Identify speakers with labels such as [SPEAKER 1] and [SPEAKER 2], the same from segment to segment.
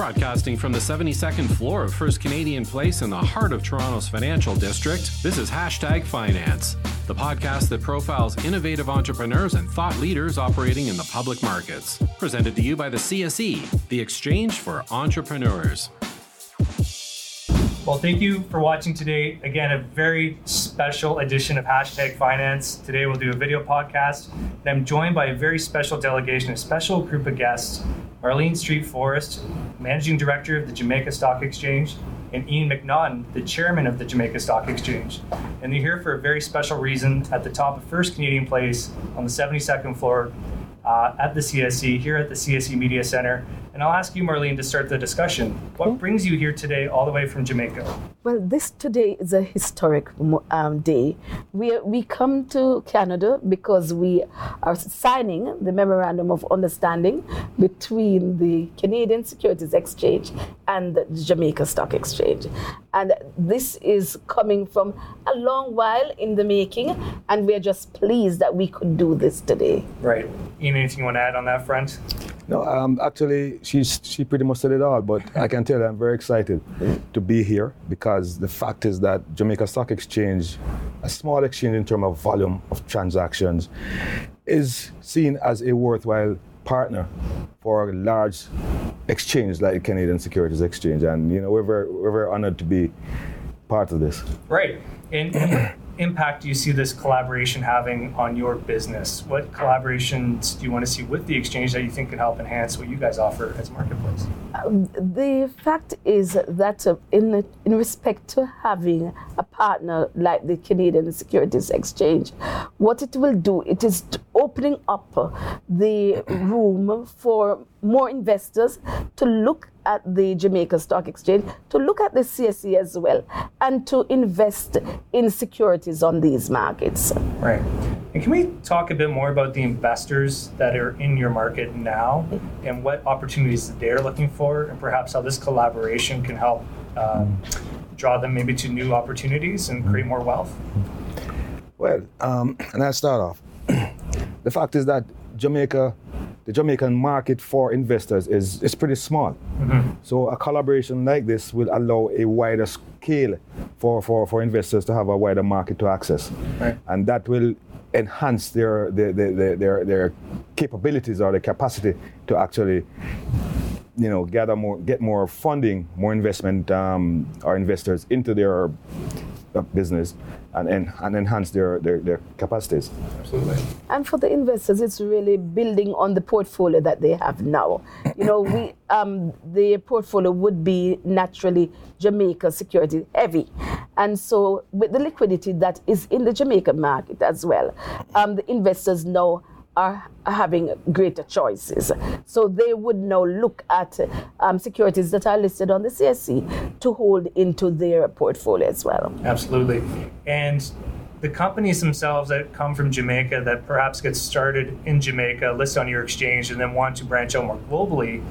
[SPEAKER 1] Broadcasting from the 72nd floor of First Canadian Place in the heart of Toronto's financial district, this is Hashtag Finance, the podcast that profiles innovative entrepreneurs and thought leaders operating in the public markets. Presented to you by the CSE, the Exchange for Entrepreneurs.
[SPEAKER 2] Well, thank you for watching today. Again, a very special edition of Hashtag Finance. Today we'll do a video podcast. And I'm joined by a very special delegation, a special group of guests Marlene Street Forrest, Managing Director of the Jamaica Stock Exchange, and Ian McNaughton, the Chairman of the Jamaica Stock Exchange. And they're here for a very special reason at the top of First Canadian Place on the 72nd floor uh, at the CSE, here at the CSE Media Center. And I'll ask you, Marlene, to start the discussion. What brings you here today, all the way from Jamaica?
[SPEAKER 3] Well, this today is a historic um, day. We, we come to Canada because we are signing the Memorandum of Understanding between the Canadian Securities Exchange and the Jamaica Stock Exchange. And this is coming from a long while in the making, and we're just pleased that we could do this today.
[SPEAKER 2] Right. Ian, anything you want to add on that front?
[SPEAKER 4] No, um, actually, she's she pretty much said it all. But I can tell you, I'm very excited to be here because the fact is that Jamaica Stock Exchange, a small exchange in terms of volume of transactions, is seen as a worthwhile partner for a large exchange like Canadian Securities Exchange, and you know we're very, we're very honored to be part of this.
[SPEAKER 2] Right. And, impact do you see this collaboration having on your business? What collaborations do you want to see with the exchange that you think can help enhance what you guys offer as marketplace?
[SPEAKER 3] Um, the fact is that uh, in, in respect to having a partner like the Canadian Securities Exchange, what it will do, it is opening up the room for more investors to look at the Jamaica Stock Exchange, to look at the CSE as well, and to invest in securities on these markets.
[SPEAKER 2] Right. And can we talk a bit more about the investors that are in your market now and what opportunities they're looking for, and perhaps how this collaboration can help uh, draw them maybe to new opportunities and create more wealth?
[SPEAKER 4] Well, um, and I'll start off. The fact is that Jamaica the Jamaican market for investors is, is pretty small. Mm-hmm. So a collaboration like this will allow a wider scale for, for, for investors to have a wider market to access. Right. And that will enhance their, their, their, their, their capabilities or their capacity to actually you know, gather more, get more funding, more investment um, or investors into their business and, and, and enhance their, their, their capacities.
[SPEAKER 2] Absolutely.
[SPEAKER 3] And for the investors, it's really building on the portfolio that they have now. You know, we um, the portfolio would be naturally Jamaica security heavy. And so with the liquidity that is in the Jamaica market as well, um, the investors now are having greater choices. So they would now look at um, securities that are listed on the CSE to hold into their portfolio as well.
[SPEAKER 2] Absolutely. And the companies themselves that come from Jamaica that perhaps get started in Jamaica, list on your exchange, and then want to branch out more globally,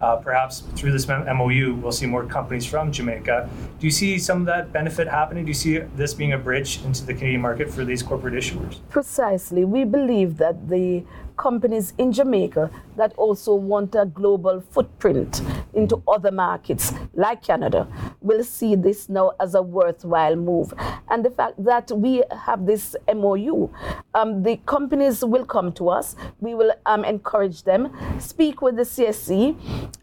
[SPEAKER 2] uh, perhaps through this MOU, we'll see more companies from Jamaica. Do you see some of that benefit happening? Do you see this being a bridge into the Canadian market for these corporate issuers?
[SPEAKER 3] Precisely. We believe that the companies in Jamaica that also want a global footprint into other markets like Canada will see this now as a worthwhile move. And the fact that we have this MOU, um, the companies will come to us, we will um, encourage them, speak with the CSE,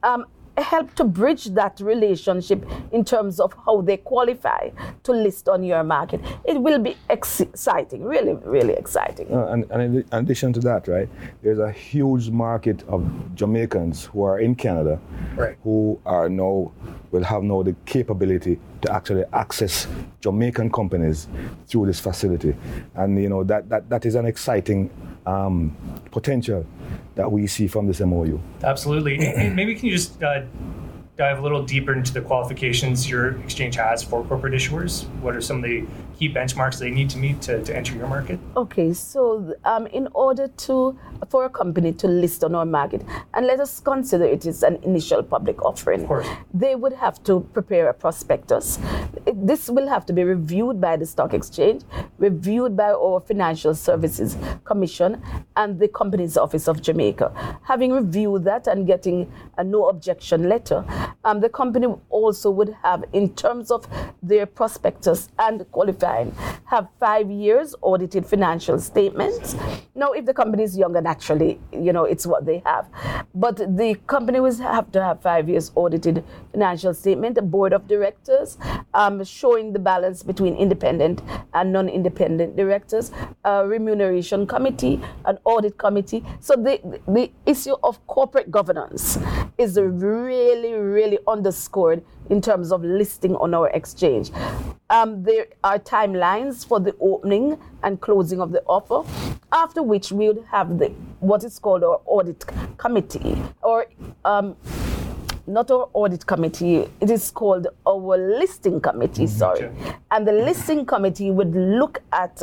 [SPEAKER 3] um, help to bridge that relationship in terms of how they qualify to list on your market. It will be exciting, really, really exciting.
[SPEAKER 4] Uh, and, and, in addition to that, right, there's a huge market of Jamaicans who are in Canada right. who are now will have now the capability to actually access Jamaican companies through this facility. And you know that that, that is an exciting um, potential that we see from this MOU.
[SPEAKER 2] Absolutely. Maybe can you just uh, dive a little deeper into the qualifications your exchange has for corporate issuers? What are some of the key benchmarks they need to meet to, to enter your market?
[SPEAKER 3] Okay, so um, in order to for a company to list on our market, and let us consider it is an initial public offering,
[SPEAKER 2] Of course.
[SPEAKER 3] they would have to prepare a prospectus. This will have to be reviewed by the stock exchange, reviewed by our Financial Services Commission and the Companies Office of Jamaica. Having reviewed that and getting a no objection letter, um, the company also would have, in terms of their prospectus and qualifying, have five years audited financial statements. Now, if the company is younger, naturally, you know, it's what they have. But the company will have to have five years audited financial statement, a board of directors, um, showing the balance between independent and non-independent directors, a remuneration committee, an audit committee. So the the issue of corporate governance is really, really underscored in terms of listing on our exchange. Um, there are timelines for the opening and closing of the offer, after which we would have the what is called our audit committee or um, not our audit committee, it is called our listing committee, sorry. And the listing committee would look at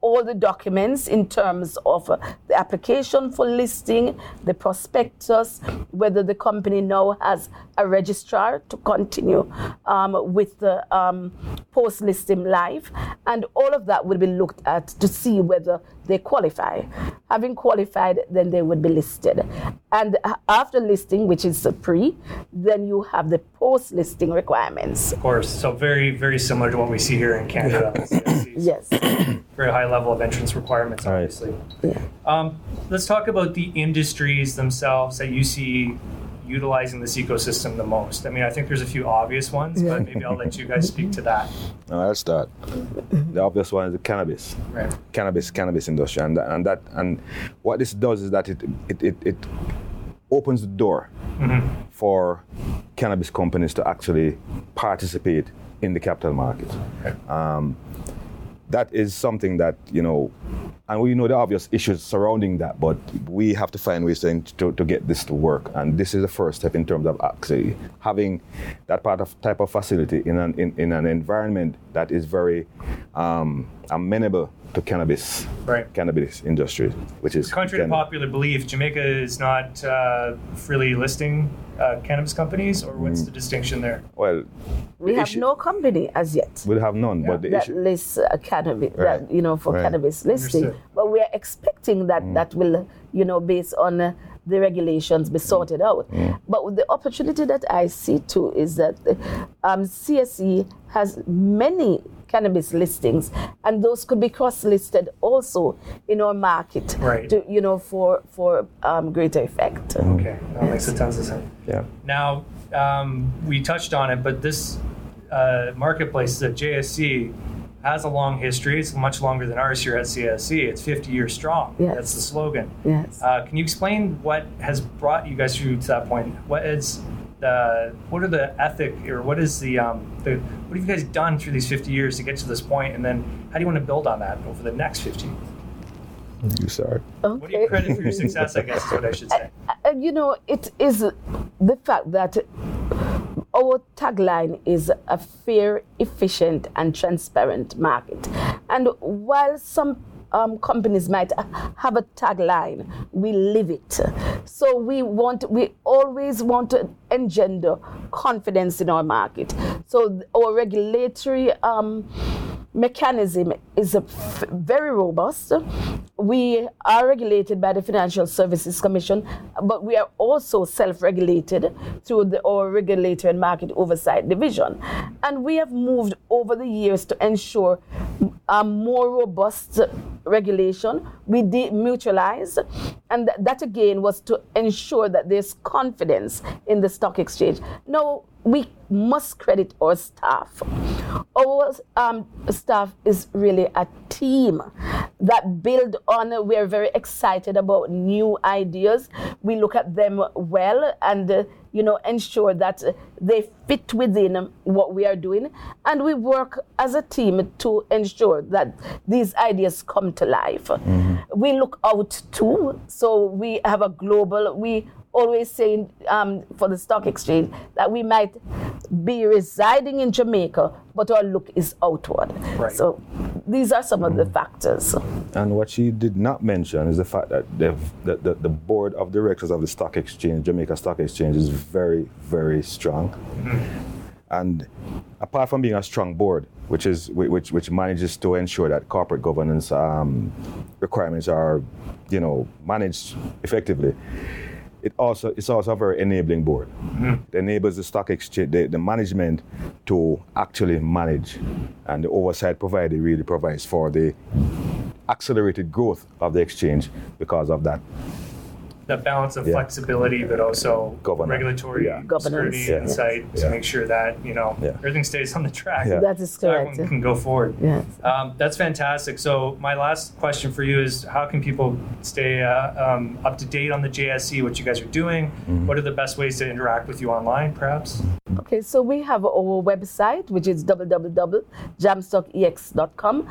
[SPEAKER 3] all the documents in terms of uh, the application for listing, the prospectus, whether the company now has a registrar to continue um, with the um, post listing live. And all of that will be looked at to see whether they qualify. Having qualified, then they would be listed. And after listing, which is the pre, then you have the post listing requirements.
[SPEAKER 2] Of course. So very, very similar to what we see here in Canada. CSEs.
[SPEAKER 3] Yes.
[SPEAKER 2] Very high level of entrance requirements,
[SPEAKER 4] Right.
[SPEAKER 2] obviously.
[SPEAKER 3] Yeah.
[SPEAKER 2] Um, let's talk about the industries themselves that you see utilizing this ecosystem the most. I mean, I think there's a few obvious ones, but maybe I'll let you guys speak to that.
[SPEAKER 4] Now, let's start. The obvious one is the cannabis.
[SPEAKER 2] Right.
[SPEAKER 4] cannabis cannabis industry and that, and that and what this does is that it it, it, it opens the door for cannabis companies to actually participate in the capital market um, that is something that you know and we know the obvious issues surrounding that but we have to find ways to, to, to get this to work. And this is the first step in terms of actually having that part of type of facility in an in, in an environment that is very um, amenable to cannabis
[SPEAKER 2] Right.
[SPEAKER 4] cannabis industry which is
[SPEAKER 2] Contrary to popular belief, Jamaica is not uh, freely listing uh, cannabis companies, or
[SPEAKER 4] Mm.
[SPEAKER 2] what's the distinction there?
[SPEAKER 4] well
[SPEAKER 3] We
[SPEAKER 4] the
[SPEAKER 3] have
[SPEAKER 4] issue-
[SPEAKER 3] no company as yet.
[SPEAKER 4] we'll have none but the
[SPEAKER 3] that
[SPEAKER 4] issue
[SPEAKER 3] lists uh, cannabis,
[SPEAKER 4] Right.
[SPEAKER 3] that, you know, for
[SPEAKER 4] Right.
[SPEAKER 3] cannabis listing.
[SPEAKER 2] Understood.
[SPEAKER 3] But we are expecting that that will, you know, based on uh, the regulations, be sorted out. But the opportunity that I see too is that um, CSE has many cannabis listings, and those could be cross-listed also in our market,
[SPEAKER 2] Right.
[SPEAKER 3] to, you know, for for um, greater effect.
[SPEAKER 2] Okay, that makes a tons of sense.
[SPEAKER 4] yeah
[SPEAKER 2] Now, um, we touched on it, but this uh, marketplace, the JSE, has a long history. It's much longer than ours here at CSE. It's 50 years strong.
[SPEAKER 3] Yes.
[SPEAKER 2] That's the slogan.
[SPEAKER 3] Yes.
[SPEAKER 2] Uh, can you explain what has brought you guys through to that point? What is the what are the ethic or what is the um, the what have you guys done through these 50 years to get to this point, and then how do you want to build on that over the next 50?
[SPEAKER 4] you sorry
[SPEAKER 2] What do you credit for your success? I guess is what I should say.
[SPEAKER 3] Uh, you know, it is the fact that our tagline is a fair, efficient, and transparent market. And while some um, companies might have a tagline, we live it. So we want, we always want to engender confidence in our market. So our regulatory um, mechanism is very robust. We are regulated by the Financial Services Commission, but we are also self-regulated through the, our Regulatory and Market Oversight Division. And we have moved over the years to ensure a more robust regulation. We demutualized, and th- that again was to ensure that there's confidence in the stock exchange. Now, we must credit our staff. Our um, staff is really a team that build on. We are very excited about new ideas. We look at them well and uh, you know ensure that they fit within what we are doing, and we work as a team to ensure that these ideas come to life. We look out too, so we have a global. We always saying um, for the stock exchange that we might be residing in Jamaica, but our look is outward.
[SPEAKER 2] Right.
[SPEAKER 3] So these are some of the factors.
[SPEAKER 4] And what she did not mention is the fact that they've, that the, the board of directors of the stock exchange, Jamaica Stock Exchange, is very, very strong. And apart from being a strong board, which is which which manages to ensure that corporate governance um, requirements are, you know, managed effectively, it also it's also a very enabling board. Mm-hmm. It enables the stock exchange, the, the management, to actually manage, and the oversight provided really provides for the accelerated growth of the exchange because of that.
[SPEAKER 2] That balance of
[SPEAKER 4] Yeah.
[SPEAKER 2] flexibility, but also
[SPEAKER 4] Governance.
[SPEAKER 2] regulatory
[SPEAKER 4] Yeah.
[SPEAKER 3] Governance.
[SPEAKER 2] security
[SPEAKER 3] Yeah.
[SPEAKER 2] insight to
[SPEAKER 4] Yeah.
[SPEAKER 2] make sure that you know
[SPEAKER 4] Yeah.
[SPEAKER 2] everything stays on the track.
[SPEAKER 4] Yeah.
[SPEAKER 3] That is
[SPEAKER 2] So
[SPEAKER 3] correct.
[SPEAKER 2] everyone can go forward.
[SPEAKER 3] Yes.
[SPEAKER 2] Um, that's fantastic. So my last question for you is: How can people stay uh, um, up to date on the JSE? What you guys are doing?
[SPEAKER 4] Mm-hmm.
[SPEAKER 2] What are the best ways to interact with you online, perhaps?
[SPEAKER 3] Okay, so we have our website, which is www.jamstockex.com.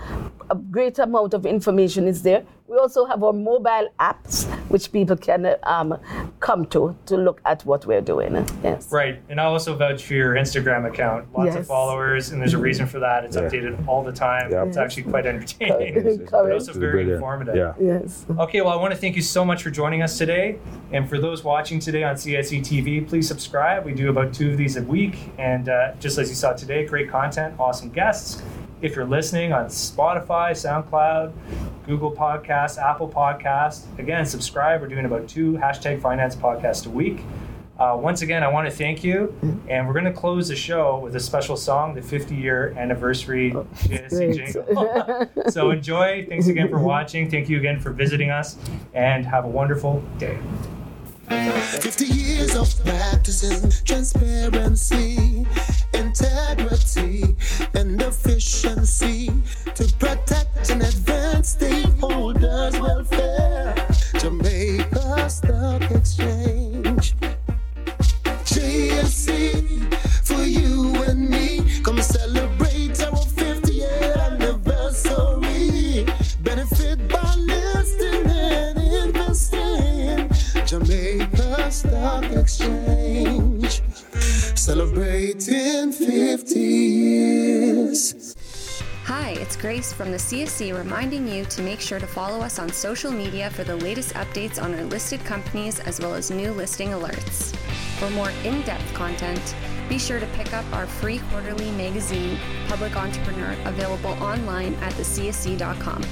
[SPEAKER 3] A great amount of information is there. We also have our mobile apps, which people can um, come to to look at what we're doing. Yes.
[SPEAKER 2] Right, and I also vouch for your Instagram account. Lots of followers, and there's a reason for that. It's
[SPEAKER 4] Yeah.
[SPEAKER 2] updated all the time.
[SPEAKER 4] Yeah.
[SPEAKER 2] It's actually quite entertaining,
[SPEAKER 3] Correct.
[SPEAKER 2] but also
[SPEAKER 4] It's
[SPEAKER 2] very
[SPEAKER 4] brilliant.
[SPEAKER 2] informative.
[SPEAKER 4] Yeah.
[SPEAKER 3] Yes.
[SPEAKER 2] Okay, well, I want to thank you so much for joining us today. And for those watching today on CSE TV, please subscribe. We do about two of these a week. And uh, just as you saw today, great content, awesome guests. If you're listening on Spotify, SoundCloud, Google Podcasts, Apple Podcasts, again, subscribe. We're doing about two hashtag finance podcasts a week. Uh, once again, I want to thank you. And we're going to close the show with a special song, the 50 year anniversary
[SPEAKER 3] JSE
[SPEAKER 2] jingle. so enjoy. Thanks again for watching. Thank you again for visiting us. And have a wonderful day.
[SPEAKER 5] 50 years of practicing transparency, integrity, and efficiency to protect and advance stakeholders' welfare. Jamaica Stock Exchange.
[SPEAKER 6] Hi, it's Grace from the CSE reminding you to make sure to follow us on social media for the latest updates on our listed companies as well as new listing alerts. For more in depth content, be sure to pick up our free quarterly magazine, Public Entrepreneur, available online at thecse.com.